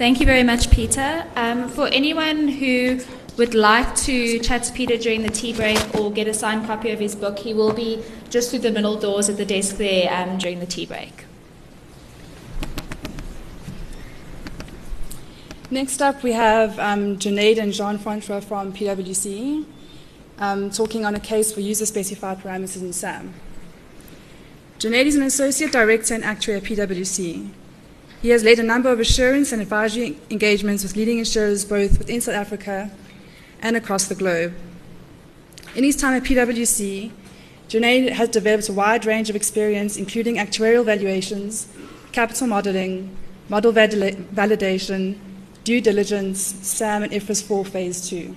Thank you very much, Peter. Um, for anyone who would like to chat to Peter during the tea break or get a signed copy of his book, he will be just through the middle doors at the desk there um, during the tea break. Next up, we have um, and Jean-Francois from PwC um, talking on a case for user-specified parameters in SAM. Junaid is an associate director and actuary at PwC. He has led a number of assurance and advisory engagements with leading insurers both within South Africa and across the globe. In his time at PwC, Junaid has developed a wide range of experience, including actuarial valuations, capital modeling, model validation, due diligence, SAM, and IFRS 4 Phase 2.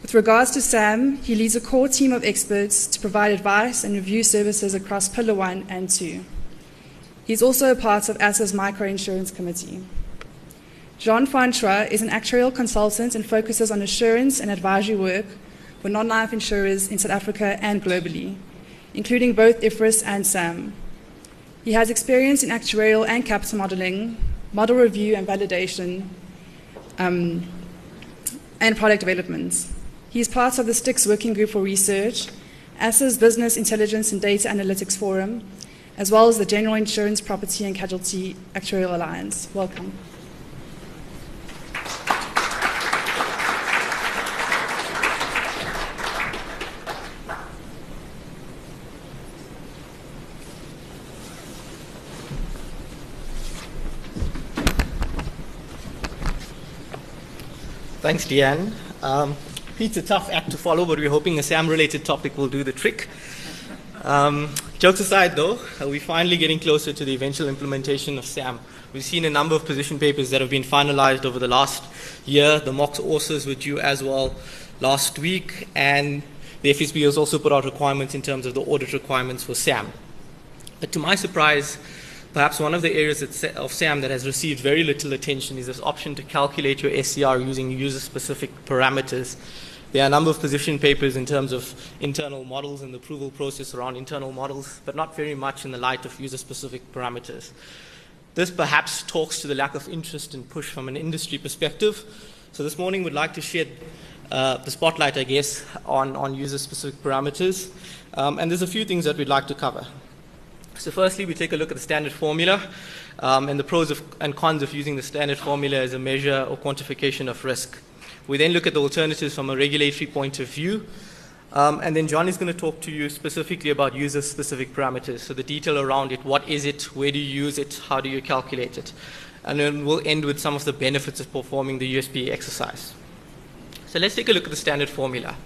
With regards to SAM, he leads a core team of experts to provide advice and review services across Pillar 1 and 2. He's also a part of ASA's Microinsurance Committee. John Francois is an actuarial consultant and focuses on assurance and advisory work for non life insurers in South Africa and globally, including both IFRS and SAM. He has experience in actuarial and capital modeling, model review and validation, um, and product development. He is part of the STIX Working Group for Research, ASA's Business Intelligence and Data Analytics Forum, as well as the General Insurance Property and Casualty Actuarial Alliance. Welcome. Thanks, Deanne. Um, it's a tough act to follow, but we're hoping a SAM related topic will do the trick. Um, jokes aside, though, uh, we're finally getting closer to the eventual implementation of SAM. We've seen a number of position papers that have been finalized over the last year. The mock ORSAs were due as well last week, and the FSB has also put out requirements in terms of the audit requirements for SAM. But to my surprise, perhaps one of the areas of SAM that has received very little attention is this option to calculate your SCR using user specific parameters. There are a number of position papers in terms of internal models and the approval process around internal models, but not very much in the light of user specific parameters. This perhaps talks to the lack of interest and push from an industry perspective. So this morning we'd like to shed uh, the spotlight, I guess, on, on user specific parameters. Um, and there's a few things that we'd like to cover. So firstly, we take a look at the standard formula um, and the pros of, and cons of using the standard formula as a measure or quantification of risk. We then look at the alternatives from a regulatory point of view. Um, and then John is going to talk to you specifically about user-specific parameters. So the detail around it, what is it, where do you use it, how do you calculate it? And then we'll end with some of the benefits of performing the USP exercise. So let's take a look at the standard formula.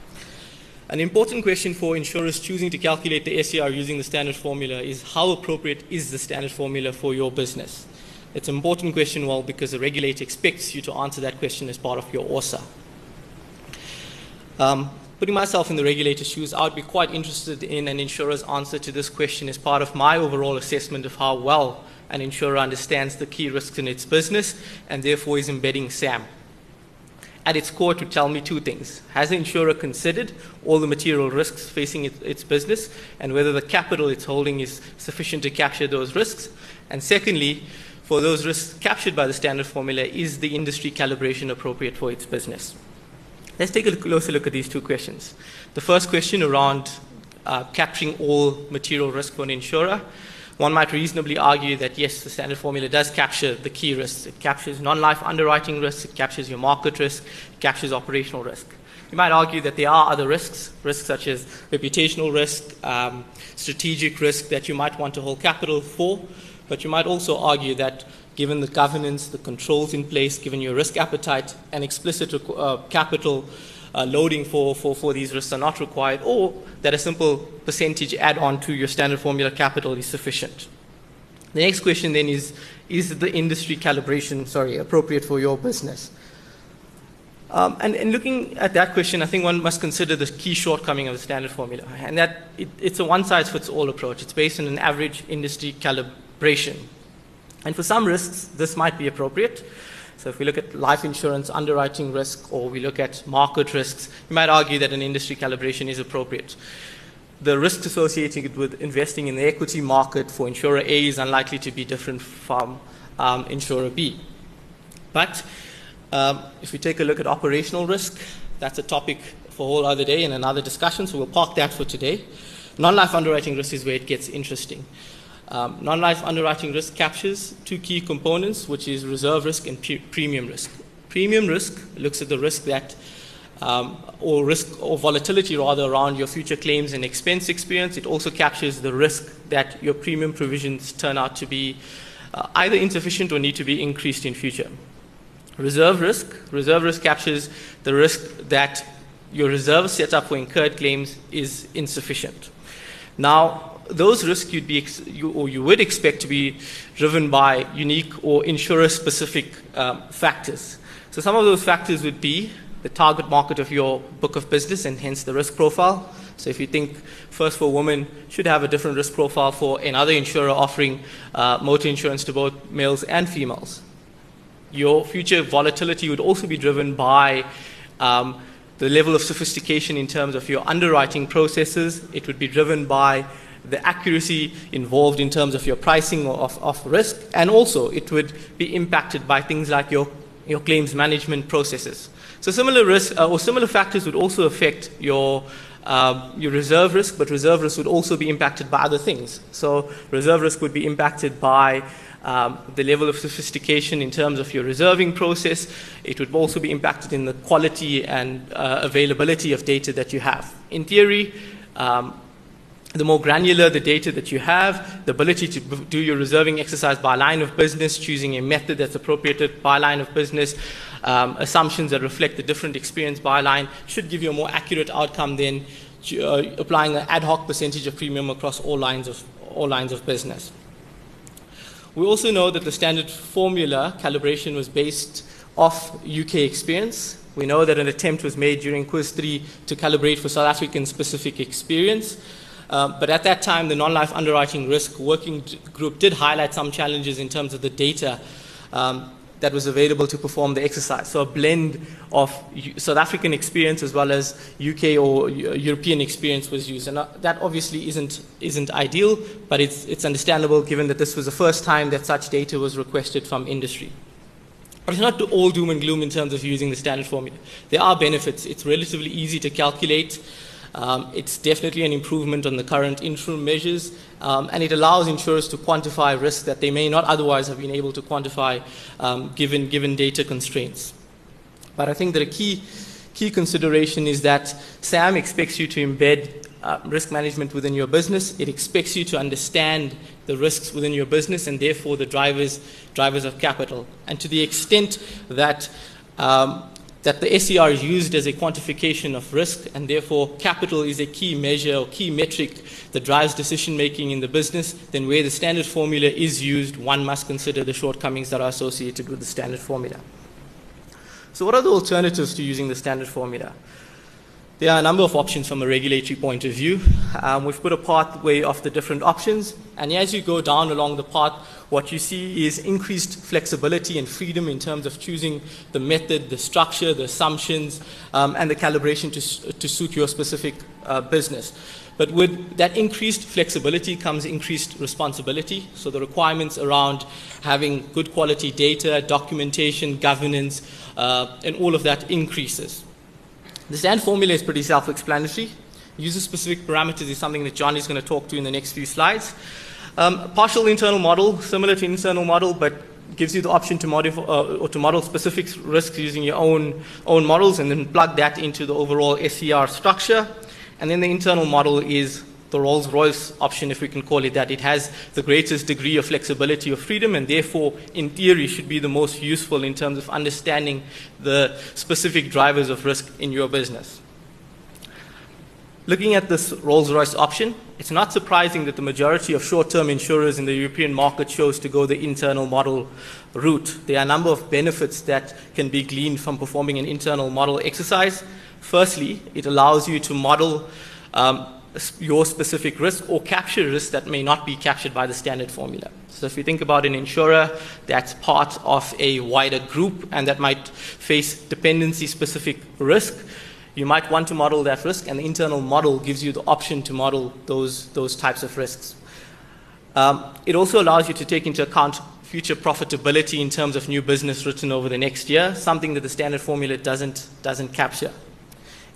An important question for insurers choosing to calculate the SCR using the standard formula is how appropriate is the standard formula for your business? It's an important question, well, because the regulator expects you to answer that question as part of your ORSA. Um, putting myself in the regulator's shoes, I would be quite interested in an insurer's answer to this question as part of my overall assessment of how well an insurer understands the key risks in its business and therefore is embedding SAM. At its core, to tell me two things. Has the insurer considered all the material risks facing it, its business and whether the capital it's holding is sufficient to capture those risks? And secondly, for those risks captured by the standard formula, is the industry calibration appropriate for its business? Let's take a closer look at these two questions. The first question around uh, capturing all material risk for an insurer. One might reasonably argue that yes, the standard formula does capture the key risks. It captures non life underwriting risks, it captures your market risk, it captures operational risk. You might argue that there are other risks, risks such as reputational risk, um, strategic risk that you might want to hold capital for, but you might also argue that given the governance, the controls in place, given your risk appetite, and explicit uh, capital uh, loading for, for, for these risks are not required, or that a simple percentage add on to your standard formula capital is sufficient. The next question then is Is the industry calibration sorry, appropriate for your business? Um, and, and, looking at that question, I think one must consider the key shortcoming of the standard formula, and that it, it's a one size fits all approach. It's based on an average industry calibration and for some risks, this might be appropriate. So if we look at life insurance underwriting risk or we look at market risks, you might argue that an industry calibration is appropriate. The risks associated with investing in the equity market for insurer A is unlikely to be different from um, insurer B. But um, if we take a look at operational risk, that's a topic for a whole other day and another discussion, so we'll park that for today. Non-life underwriting risk is where it gets interesting. Um, non-life underwriting risk captures two key components, which is reserve risk and pre- premium risk. Premium risk looks at the risk that, um, or risk or volatility rather, around your future claims and expense experience. It also captures the risk that your premium provisions turn out to be uh, either insufficient or need to be increased in future. Reserve risk. Reserve risk captures the risk that your reserve set up for incurred claims is insufficient. Now, those risks you'd be you, or you would expect to be driven by unique or insurer-specific um, factors. So some of those factors would be the target market of your book of business and hence the risk profile. So if you think First for Women should have a different risk profile for another insurer offering uh, motor insurance to both males and females. Your future volatility would also be driven by um, the level of sophistication in terms of your underwriting processes. It would be driven by the accuracy involved in terms of your pricing of, of risk, and also it would be impacted by things like your, your claims management processes. So similar risk uh, or similar factors would also affect your uh, your reserve risk, but reserve risk would also be impacted by other things. So reserve risk would be impacted by um, the level of sophistication in terms of your reserving process. It would also be impacted in the quality and uh, availability of data that you have. In theory, um, the more granular the data that you have, the ability to do your reserving exercise by line of business, choosing a method that's appropriate by line of business, um, assumptions that reflect the different experience by line should give you a more accurate outcome than uh, applying an ad hoc percentage of premium across all lines of, all lines of business. We also know that the standard formula calibration was based off UK experience. We know that an attempt was made during QIS 3 to calibrate for South African specific experience. Uh, but at that time, the non-life underwriting risk working group did highlight some challenges in terms of the data um, that was available to perform the exercise. So a blend of South African experience as well as UK or European experience was used. And uh, that obviously isn't, isn't ideal, but it's, it's understandable given that this was the first time that such data was requested from industry. But it's not all doom and gloom in terms of using the standard formula. There are benefits. It's relatively easy to calculate. Um, it's definitely an improvement on the current interim measures, um, and it allows insurers to quantify risks that they may not otherwise have been able to quantify um, given, given data constraints. But I think that a key, key consideration is that SAM expects you to embed uh, risk management within your business. It expects you to understand the risks within your business and therefore the drivers, drivers of capital. And to the extent that um, that the SCR is used as a quantification of risk, and therefore capital is a key measure or key metric that drives decision making in the business, then where the standard formula is used, one must consider the shortcomings that are associated with the standard formula. So, what are the alternatives to using the standard formula? There are a number of options from a regulatory point of view. Um, we've put a pathway of the different options, and as you go down along the path, what you see is increased flexibility and freedom in terms of choosing the method, the structure, the assumptions, um, and the calibration to, to suit your specific uh, business. But with that increased flexibility comes increased responsibility. So the requirements around having good quality data, documentation, governance, uh, and all of that increases. The stand formula is pretty self-explanatory. User-specific parameters is something that John is going to talk to in the next few slides. Um, partial internal model, similar to internal model, but gives you the option to modify uh, or to model specific risks using your own own models, and then plug that into the overall SCR structure. And then the internal model is the Rolls Royce option, if we can call it that. It has the greatest degree of flexibility of freedom and therefore, in theory, should be the most useful in terms of understanding the specific drivers of risk in your business. Looking at this Rolls Royce option, it's not surprising that the majority of short term insurers in the European market chose to go the internal model route. There are a number of benefits that can be gleaned from performing an internal model exercise. Firstly, it allows you to model um, your specific risk or capture risks that may not be captured by the standard formula. So if you think about an insurer that's part of a wider group and that might face dependency specific risk, you might want to model that risk and the internal model gives you the option to model those, those types of risks. Um, it also allows you to take into account future profitability in terms of new business written over the next year, something that the standard formula doesn't, doesn't capture.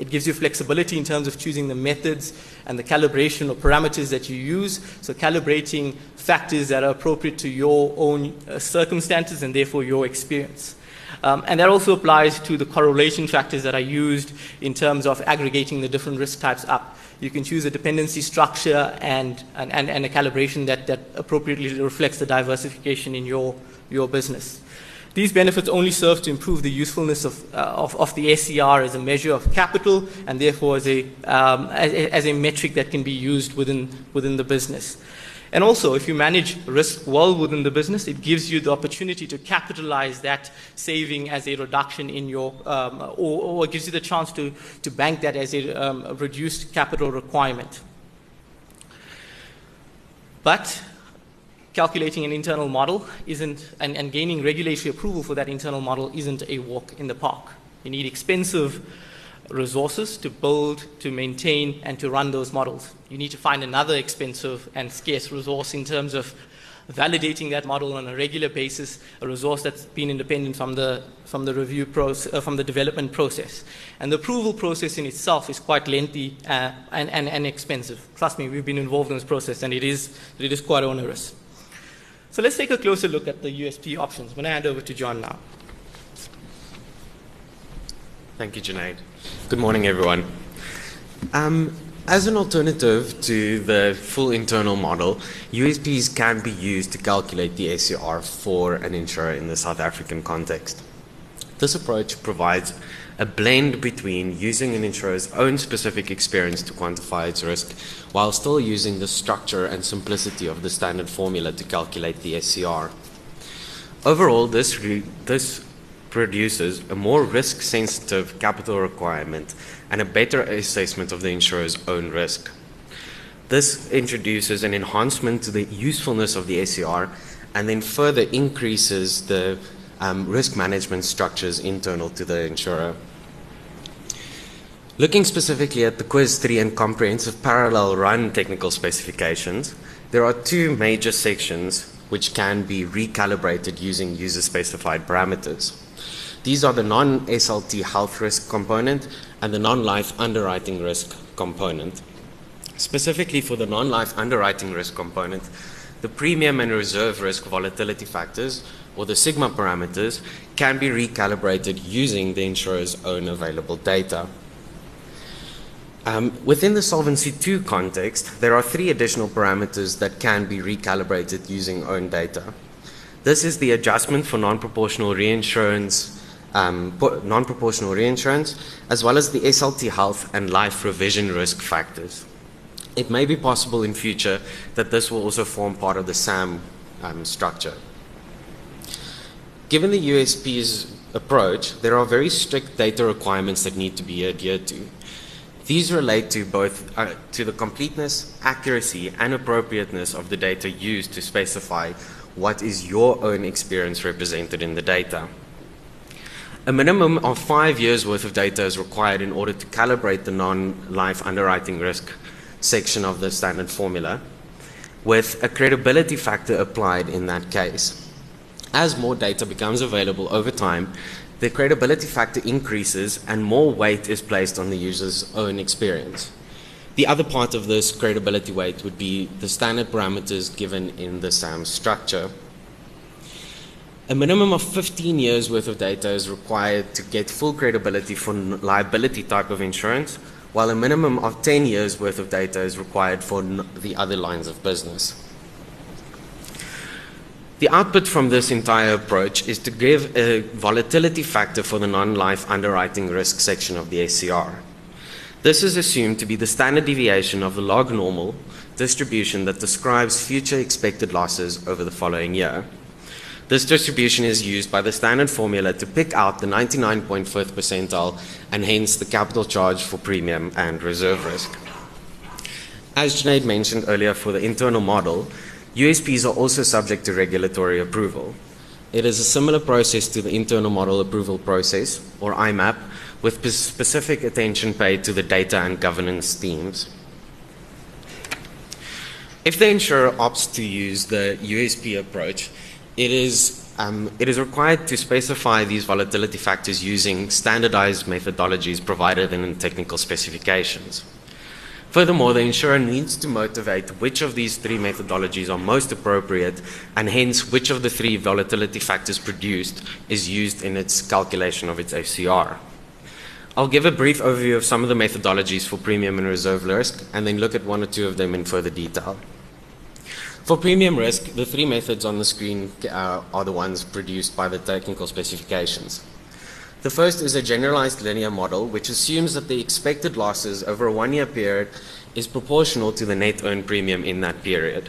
It gives you flexibility in terms of choosing the methods and the calibration or parameters that you use. So, calibrating factors that are appropriate to your own uh, circumstances and therefore your experience. Um, and that also applies to the correlation factors that are used in terms of aggregating the different risk types up. You can choose a dependency structure and, and, and, and a calibration that, that appropriately reflects the diversification in your, your business. These benefits only serve to improve the usefulness of, uh, of, of, the SCR as a measure of capital and therefore as a, um, as, as, a metric that can be used within, within the business. And also, if you manage risk well within the business, it gives you the opportunity to capitalize that saving as a reduction in your, um, or, or, gives you the chance to, to bank that as a, um, a reduced capital requirement. But calculating an internal model isn't, and, and gaining regulatory approval for that internal model isn't a walk in the park. You need expensive resources to build, to maintain, and to run those models. You need to find another expensive and scarce resource in terms of validating that model on a regular basis, a resource that's been independent from the, from the review process, uh, from the development process. And the approval process in itself is quite lengthy uh, and, and, and expensive. Trust me, we've been involved in this process and it is, it is quite onerous. So let's take a closer look at the USP options. I'm going to hand over to John now. Thank you, Junaid. Good morning, everyone. Um, as an alternative to the full internal model, USPs can be used to calculate the SCR for an insurer in the South African context. This approach provides a blend between using an insurer's own specific experience to quantify its risk while still using the structure and simplicity of the standard formula to calculate the SCR. Overall, this, this produces a more risk sensitive capital requirement and a better assessment of the insurer's own risk. This introduces an enhancement to the usefulness of the SCR and then further increases the um, risk management structures internal to the insurer. Looking specifically at the QIS 3 and comprehensive parallel run technical specifications, there are two major sections which can be recalibrated using user specified parameters. These are the non SLT health risk component and the non life underwriting risk component. Specifically for the non life underwriting risk component, the premium and reserve risk volatility factors, or the sigma parameters, can be recalibrated using the insurer's own available data. Um, within the Solvency II context, there are three additional parameters that can be recalibrated using own data. This is the adjustment for non proportional reinsurance um, non proportional reinsurance, as well as the SLT health and life revision risk factors. It may be possible in future that this will also form part of the SAM um, structure. Given the USP's approach, there are very strict data requirements that need to be adhered to. These relate to both uh, to the completeness, accuracy, and appropriateness of the data used to specify what is your own experience represented in the data. A minimum of five years worth of data is required in order to calibrate the non-life underwriting risk section of the standard formula, with a credibility factor applied in that case. As more data becomes available over time, the credibility factor increases and more weight is placed on the user's own experience. The other part of this credibility weight would be the standard parameters given in the SAM structure. A minimum of 15 years worth of data is required to get full credibility for liability type of insurance, while a minimum of 10 years worth of data is required for the other lines of business. The output from this entire approach is to give a volatility factor for the non life underwriting risk section of the SCR. This is assumed to be the standard deviation of the log normal distribution that describes future expected losses over the following year. This distribution is used by the standard formula to pick out the 99.5th percentile and hence the capital charge for premium and reserve risk. As Junaid mentioned earlier for the internal model, USPs are also subject to regulatory approval. It is a similar process to the internal model approval process, or IMAP, with specific attention paid to the data and governance themes. If the insurer opts to use the USP approach, it is, um, it is required to specify these volatility factors using standardized methodologies provided in technical specifications. Furthermore, the insurer needs to motivate which of these three methodologies are most appropriate and hence which of the three volatility factors produced is used in its calculation of its SCR. I'll give a brief overview of some of the methodologies for premium and reserve risk and then look at one or two of them in further detail. For premium risk, the three methods on the screen uh, are the ones produced by the technical specifications. The first is a generalized linear model, which assumes that the expected losses over a one year period is proportional to the net earned premium in that period.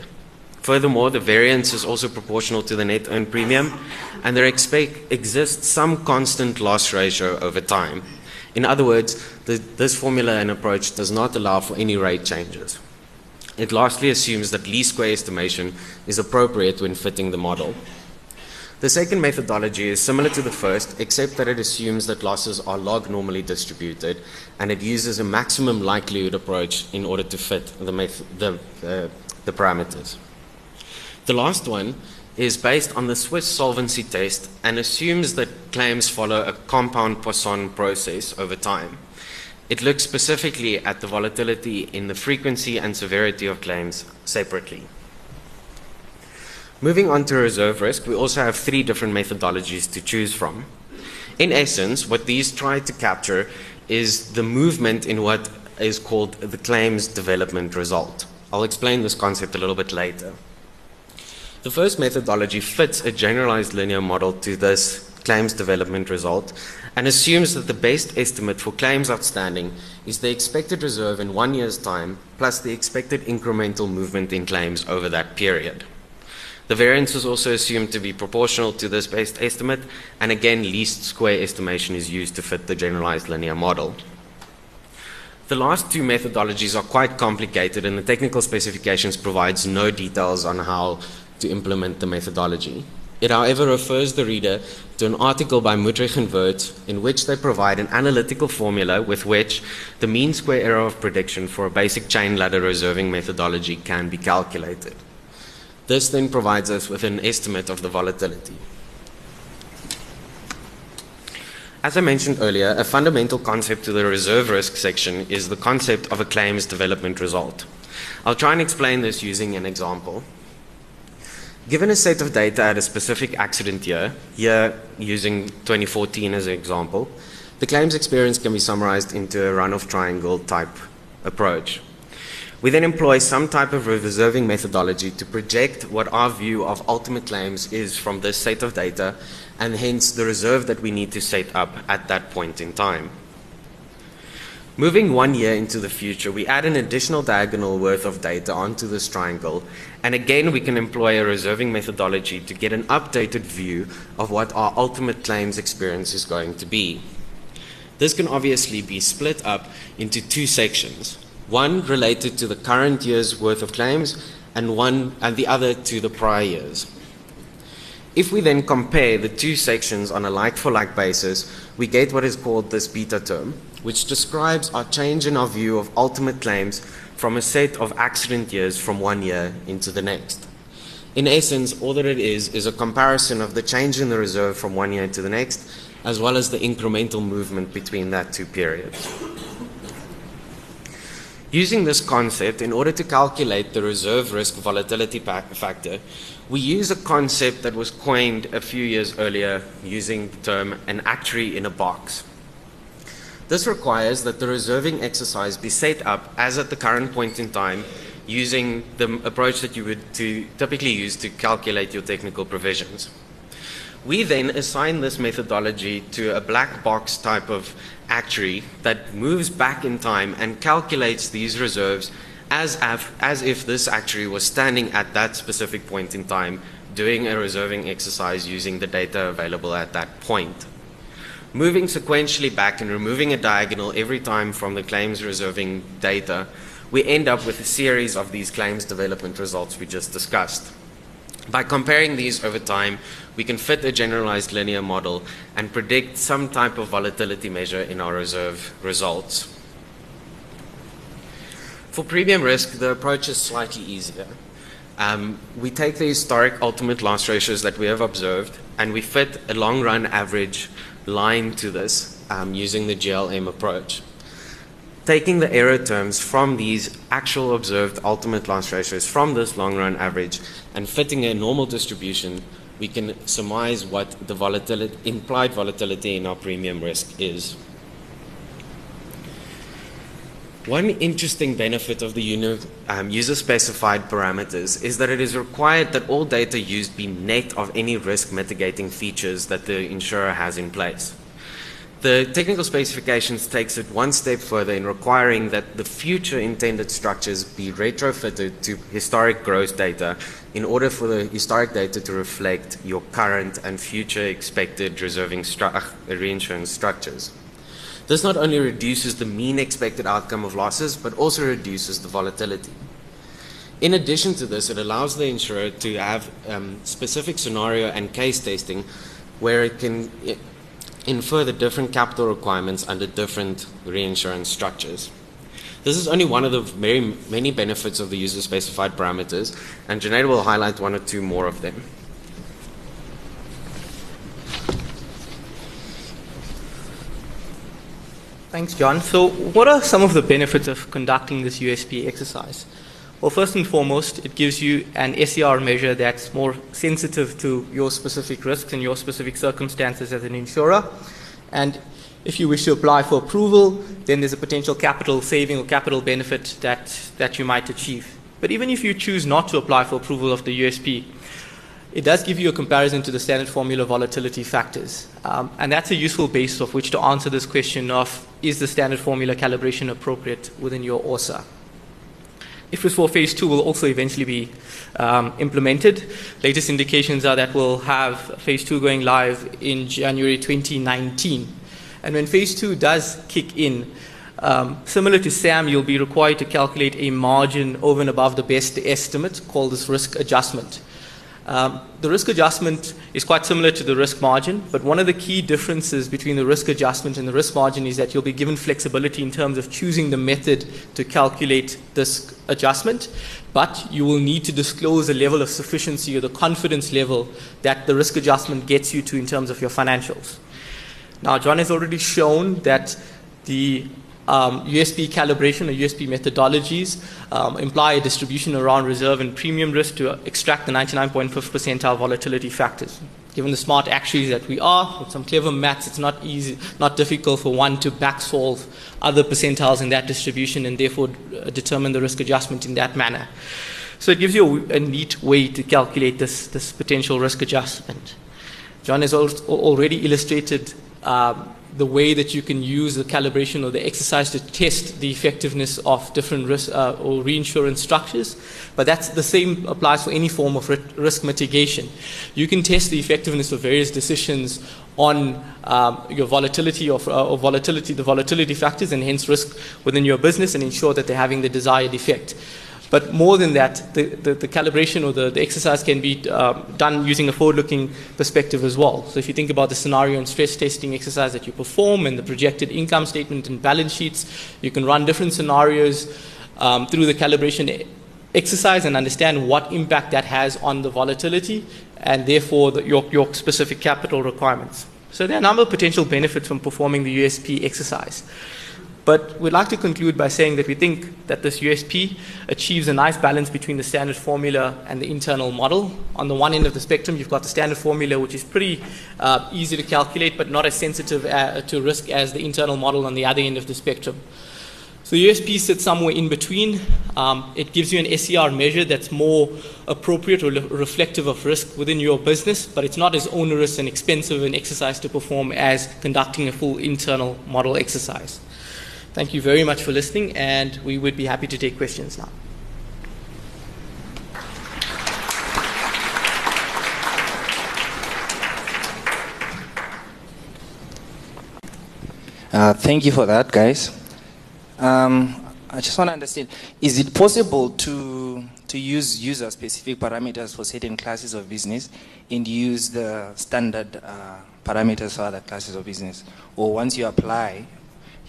Furthermore, the variance is also proportional to the net earned premium, and there expect, exists some constant loss ratio over time. In other words, the, this formula and approach does not allow for any rate changes. It lastly assumes that least square estimation is appropriate when fitting the model. The second methodology is similar to the first, except that it assumes that losses are log normally distributed, and it uses a maximum likelihood approach in order to fit the, the, uh, the parameters. The last one is based on the Swiss solvency test and assumes that claims follow a compound Poisson process over time. It looks specifically at the volatility in the frequency and severity of claims separately. Moving on to reserve risk, we also have three different methodologies to choose from. In essence, what these try to capture is the movement in what is called the claims development result. I'll explain this concept a little bit later. The first methodology fits a generalized linear model to this claims development result and assumes that the best estimate for claims outstanding is the expected reserve in one year's time plus the expected incremental movement in claims over that period. The variance is also assumed to be proportional to this best estimate, and again, least square estimation is used to fit the generalized linear model. The last two methodologies are quite complicated, and the technical specifications provides no details on how to implement the methodology. It, however, refers the reader to an article by Wüthrich and Wirtz in which they provide an analytical formula with which the mean square error of prediction for a basic chain ladder reserving methodology can be calculated. This then provides us with an estimate of the volatility. As I mentioned earlier, a fundamental concept to the reserve risk section is the concept of a claims development result. I'll try and explain this using an example. Given a set of data at a specific accident year, here using 2014 as an example, the claims experience can be summarized into a run-off triangle type approach. We then employ some type of reserving methodology to project what our view of ultimate claims is from this set of data and hence the reserve that we need to set up at that point in time. Moving one year into the future, we add an additional diagonal worth of data onto this triangle, and again we can employ a reserving methodology to get an updated view of what our ultimate claims experience is going to be. This can obviously be split up into two sections. One related to the current year's worth of claims and one and the other to the prior years. If we then compare the two sections on a like for like basis, we get what is called this beta term, which describes our change in our view of ultimate claims from a set of accident years from one year into the next. In essence, all that it is is a comparison of the change in the reserve from one year to the next, as well as the incremental movement between that two periods. Using this concept, in order to calculate the reserve risk volatility factor, we use a concept that was coined a few years earlier using the term an actuary in a box. This requires that the reserving exercise be set up as at the current point in time using the approach that you would to typically use to calculate your technical provisions. We then assign this methodology to a black box type of actuary that moves back in time and calculates these reserves as if, as if this actuary was standing at that specific point in time doing a reserving exercise using the data available at that point. Moving sequentially back and removing a diagonal every time from the claims reserving data, we end up with a series of these claims development results we just discussed. By comparing these over time, we can fit a generalized linear model and predict some type of volatility measure in our reserve results. For premium risk, the approach is slightly easier. Um, we take the historic ultimate loss ratios that we have observed and we fit a long run average line to this um, using the GLM approach. Taking the error terms from these actual observed ultimate loss ratios from this long run average and fitting a normal distribution, we can surmise what the volatility, implied volatility in our premium risk is. One interesting benefit of the um, user-specified parameters is that it is required that all data used be net of any risk mitigating features that the insurer has in place. The technical specifications takes it one step further in requiring that the future intended structures be retrofitted to historic gross data in order for the historic data to reflect your current and future expected reserving stru reinsurance structures. This not only reduces the mean expected outcome of losses, but also reduces the volatility. In addition to this, it allows the insurer to have um, specific scenario and case testing where it can infer the different capital requirements under different reinsurance structures. This is only one of the very many benefits of the user specified parameters, and Junaid will highlight one or two more of them. Thanks, John. So, what are some of the benefits of conducting this USP exercise? Well, first and foremost, it gives you an SCR measure that's more sensitive to your specific risks and your specific circumstances as an insurer. And if you wish to apply for approval, then there's a potential capital saving or capital benefit that, that you might achieve. But even if you choose not to apply for approval of the USP, it does give you a comparison to the standard formula volatility factors. Um, and that's a useful base of which to answer this question of is the standard formula calibration appropriate within your ORSA? IFRS 4 phase 2 will also eventually be um, implemented. Latest indications are that we'll have phase 2 going live in January 2019. And when phase 2 does kick in, um, similar to SAM, you'll be required to calculate a margin over and above the best estimate called this risk adjustment. Um, the risk adjustment is quite similar to the risk margin, but one of the key differences between the risk adjustment and the risk margin is that you'll be given flexibility in terms of choosing the method to calculate this adjustment, but you will need to disclose a level of sufficiency or the confidence level that the risk adjustment gets you to in terms of your financials. Now, John has already shown that the um, USP calibration or USP methodologies um, imply a distribution around reserve and premium risk to extract the 99.5 percentile volatility factors. Given the smart actuaries that we are, with some clever maths, it's not easy, not difficult for one to back solve other percentiles in that distribution and therefore uh, determine the risk adjustment in that manner. So it gives you a, neat way to calculate this, this potential risk adjustment. John has already illustrated um, the way that you can use the calibration or the exercise to test the effectiveness of different risk uh, or reinsurance structures. But that's the same applies for any form of risk mitigation. You can test the effectiveness of various decisions on um, your volatility or, uh, or volatility, the volatility factors, and hence risk within your business, and ensure that they're having the desired effect. But more than that, the, the, the calibration or the, the exercise can be um, done using a forward looking perspective as well. So if you think about the scenario and stress testing exercise that you perform and the projected income statement and balance sheets, you can run different scenarios um, through the calibration exercise and understand what impact that has on the volatility and therefore the, your, your specific capital requirements. So there are a number of potential benefits from performing the USP exercise. But we'd like to conclude by saying that we think that this USP achieves a nice balance between the standard formula and the internal model. On the one end of the spectrum, you've got the standard formula, which is pretty uh, easy to calculate, but not as sensitive uh, to risk as the internal model on the other end of the spectrum. So the USP sits somewhere in between. Um, it gives you an SCR measure that's more appropriate or reflective of risk within your business, but it's not as onerous and expensive an exercise to perform as conducting a full internal model exercise. Thank you very much for listening, and we would be happy to take questions now. Uh, thank you for that, guys. Um, I just want to understand: is it possible to to use user-specific parameters for certain classes of business and use the standard uh, parameters for other classes of business, or once you apply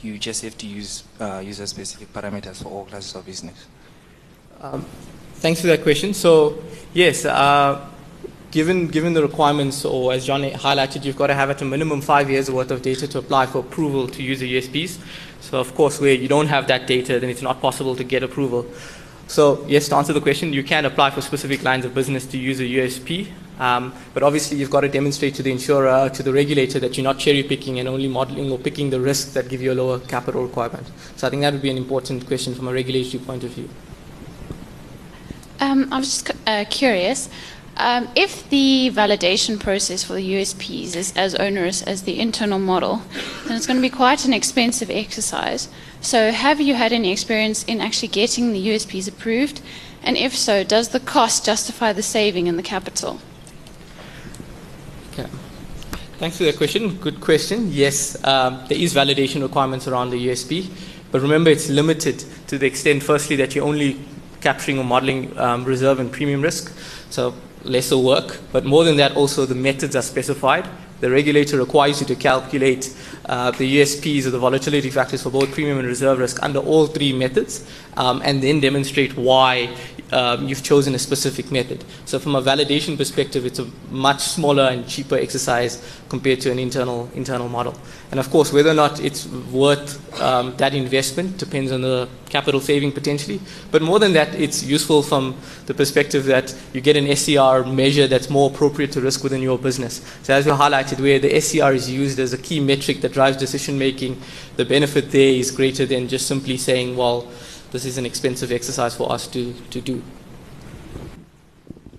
you just have to use uh, user-specific parameters for all classes of business? Um, thanks for that question. So, yes, uh, given, given the requirements, or as John highlighted, you've got to have at a minimum five years worth of data to apply for approval to use the USPs. So, of course, where you don't have that data, then it's not possible to get approval. So, yes, to answer the question, you can apply for specific lines of business to use a USP, um, but obviously you've got to demonstrate to the insurer, to the regulator, that you're not cherry picking and only modeling or picking the risks that give you a lower capital requirement. So, I think that would be an important question from a regulatory point of view. Um, I was just uh, curious. Um, if the validation process for the USPs is as onerous as the internal model, then it's going to be quite an expensive exercise. So, have you had any experience in actually getting the USPs approved? And if so, does the cost justify the saving in the capital? Thanks for that question. Good question. Yes, um, there is validation requirements around the USP, but remember it's limited to the extent, firstly, that you're only capturing or modeling um, reserve and premium risk. So lesser work, but more than that, also the methods are specified. The regulator requires you to calculate uh, the USPs or the volatility factors for both premium and reserve risk under all three methods, um, and then demonstrate why um, you've chosen a specific method. So, from a validation perspective, it's a much smaller and cheaper exercise compared to an internal internal model. And of course, whether or not it's worth um, that investment depends on the capital saving potentially. But more than that, it's useful from the perspective that you get an SCR measure that's more appropriate to risk within your business. So, as we highlighted, where the SCR is used as a key metric that drives decision making, the benefit there is greater than just simply saying, well, this is an expensive exercise for us to, to do.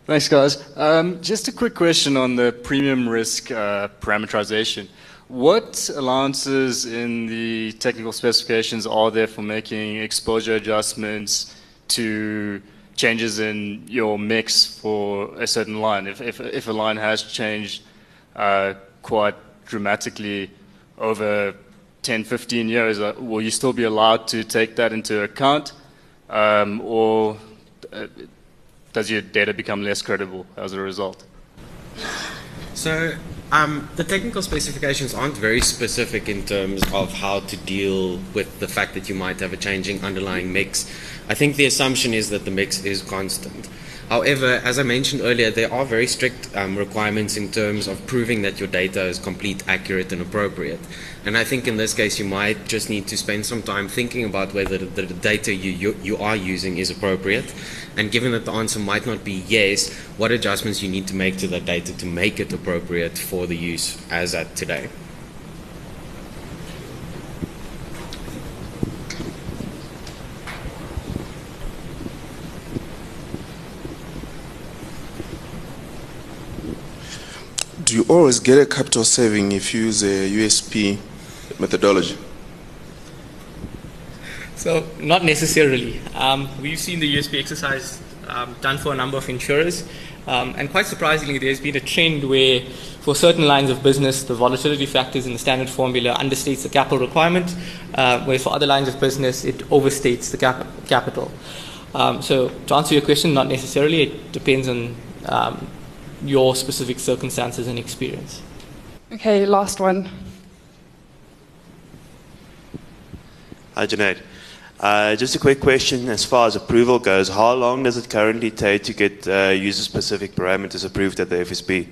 Thanks, guys. Um, just a quick question on the premium risk uh, parameterization. What allowances in the technical specifications are there for making exposure adjustments to changes in your mix for a certain line? If, if, if a line has changed uh, quite dramatically over 10, 15 years, uh, will you still be allowed to take that into account? Um, or uh, does your data become less credible as a result? So, um, the technical specifications aren't very specific in terms of how to deal with the fact that you might have a changing underlying mix. I think the assumption is that the mix is constant. However, as I mentioned earlier, there are very strict um, requirements in terms of proving that your data is complete, accurate, and appropriate. And I think in this case, you might just need to spend some time thinking about whether the, the data you, you, you are using is appropriate. And given that the answer might not be yes, what adjustments you need to make to that data to make it appropriate for the use as at today. Do you always get a capital saving if you use a USP methodology? So, not necessarily. Um, we've seen the USP exercise um, done for a number of insurers, um, and quite surprisingly, there's been a trend where, for certain lines of business, the volatility factors in the standard formula understates the capital requirement, uh, where for other lines of business, it overstates the cap- capital. Um, so, to answer your question, not necessarily. It depends on um, your specific circumstances and experience. Okay, last one. Hi, Junaid. Uh, just a quick question as far as approval goes. How long does it currently take to get uh, user specific parameters approved at the FSB?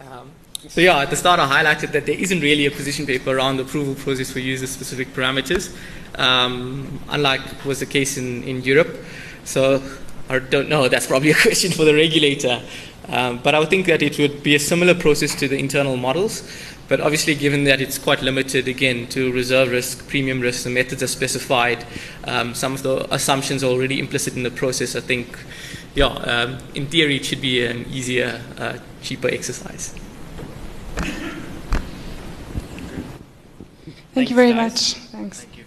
Um, so, yeah, at the start, I highlighted that there isn't really a position paper around the approval process for user specific parameters, um, unlike was the case in, in Europe. So, I don't know, that's probably a question for the regulator. Um, but I would think that it would be a similar process to the internal models. But obviously, given that it's quite limited again to reserve risk, premium risk, the methods are specified, um, some of the assumptions are already implicit in the process. I think, yeah, um, in theory, it should be an easier, uh, cheaper exercise. Thank, Thanks, you very guys. much. Thanks. Thank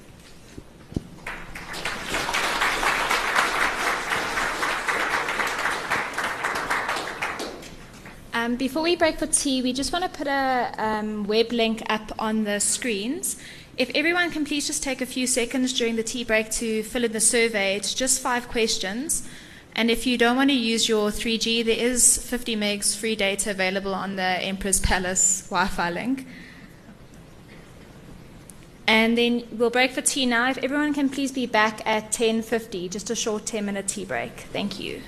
Um, before we break for tea, we just want to put a um, web link up on the screens. If everyone can please just take a few seconds during the tea break to fill in the survey, it's just five questions. And if you don't want to use your 3G, there is 50 megs free data available on the Emperor's Palace Wi Fi link. And then we'll break for tea now. If everyone can please be back at 10.50, just a short 10-minute tea break. Thank you.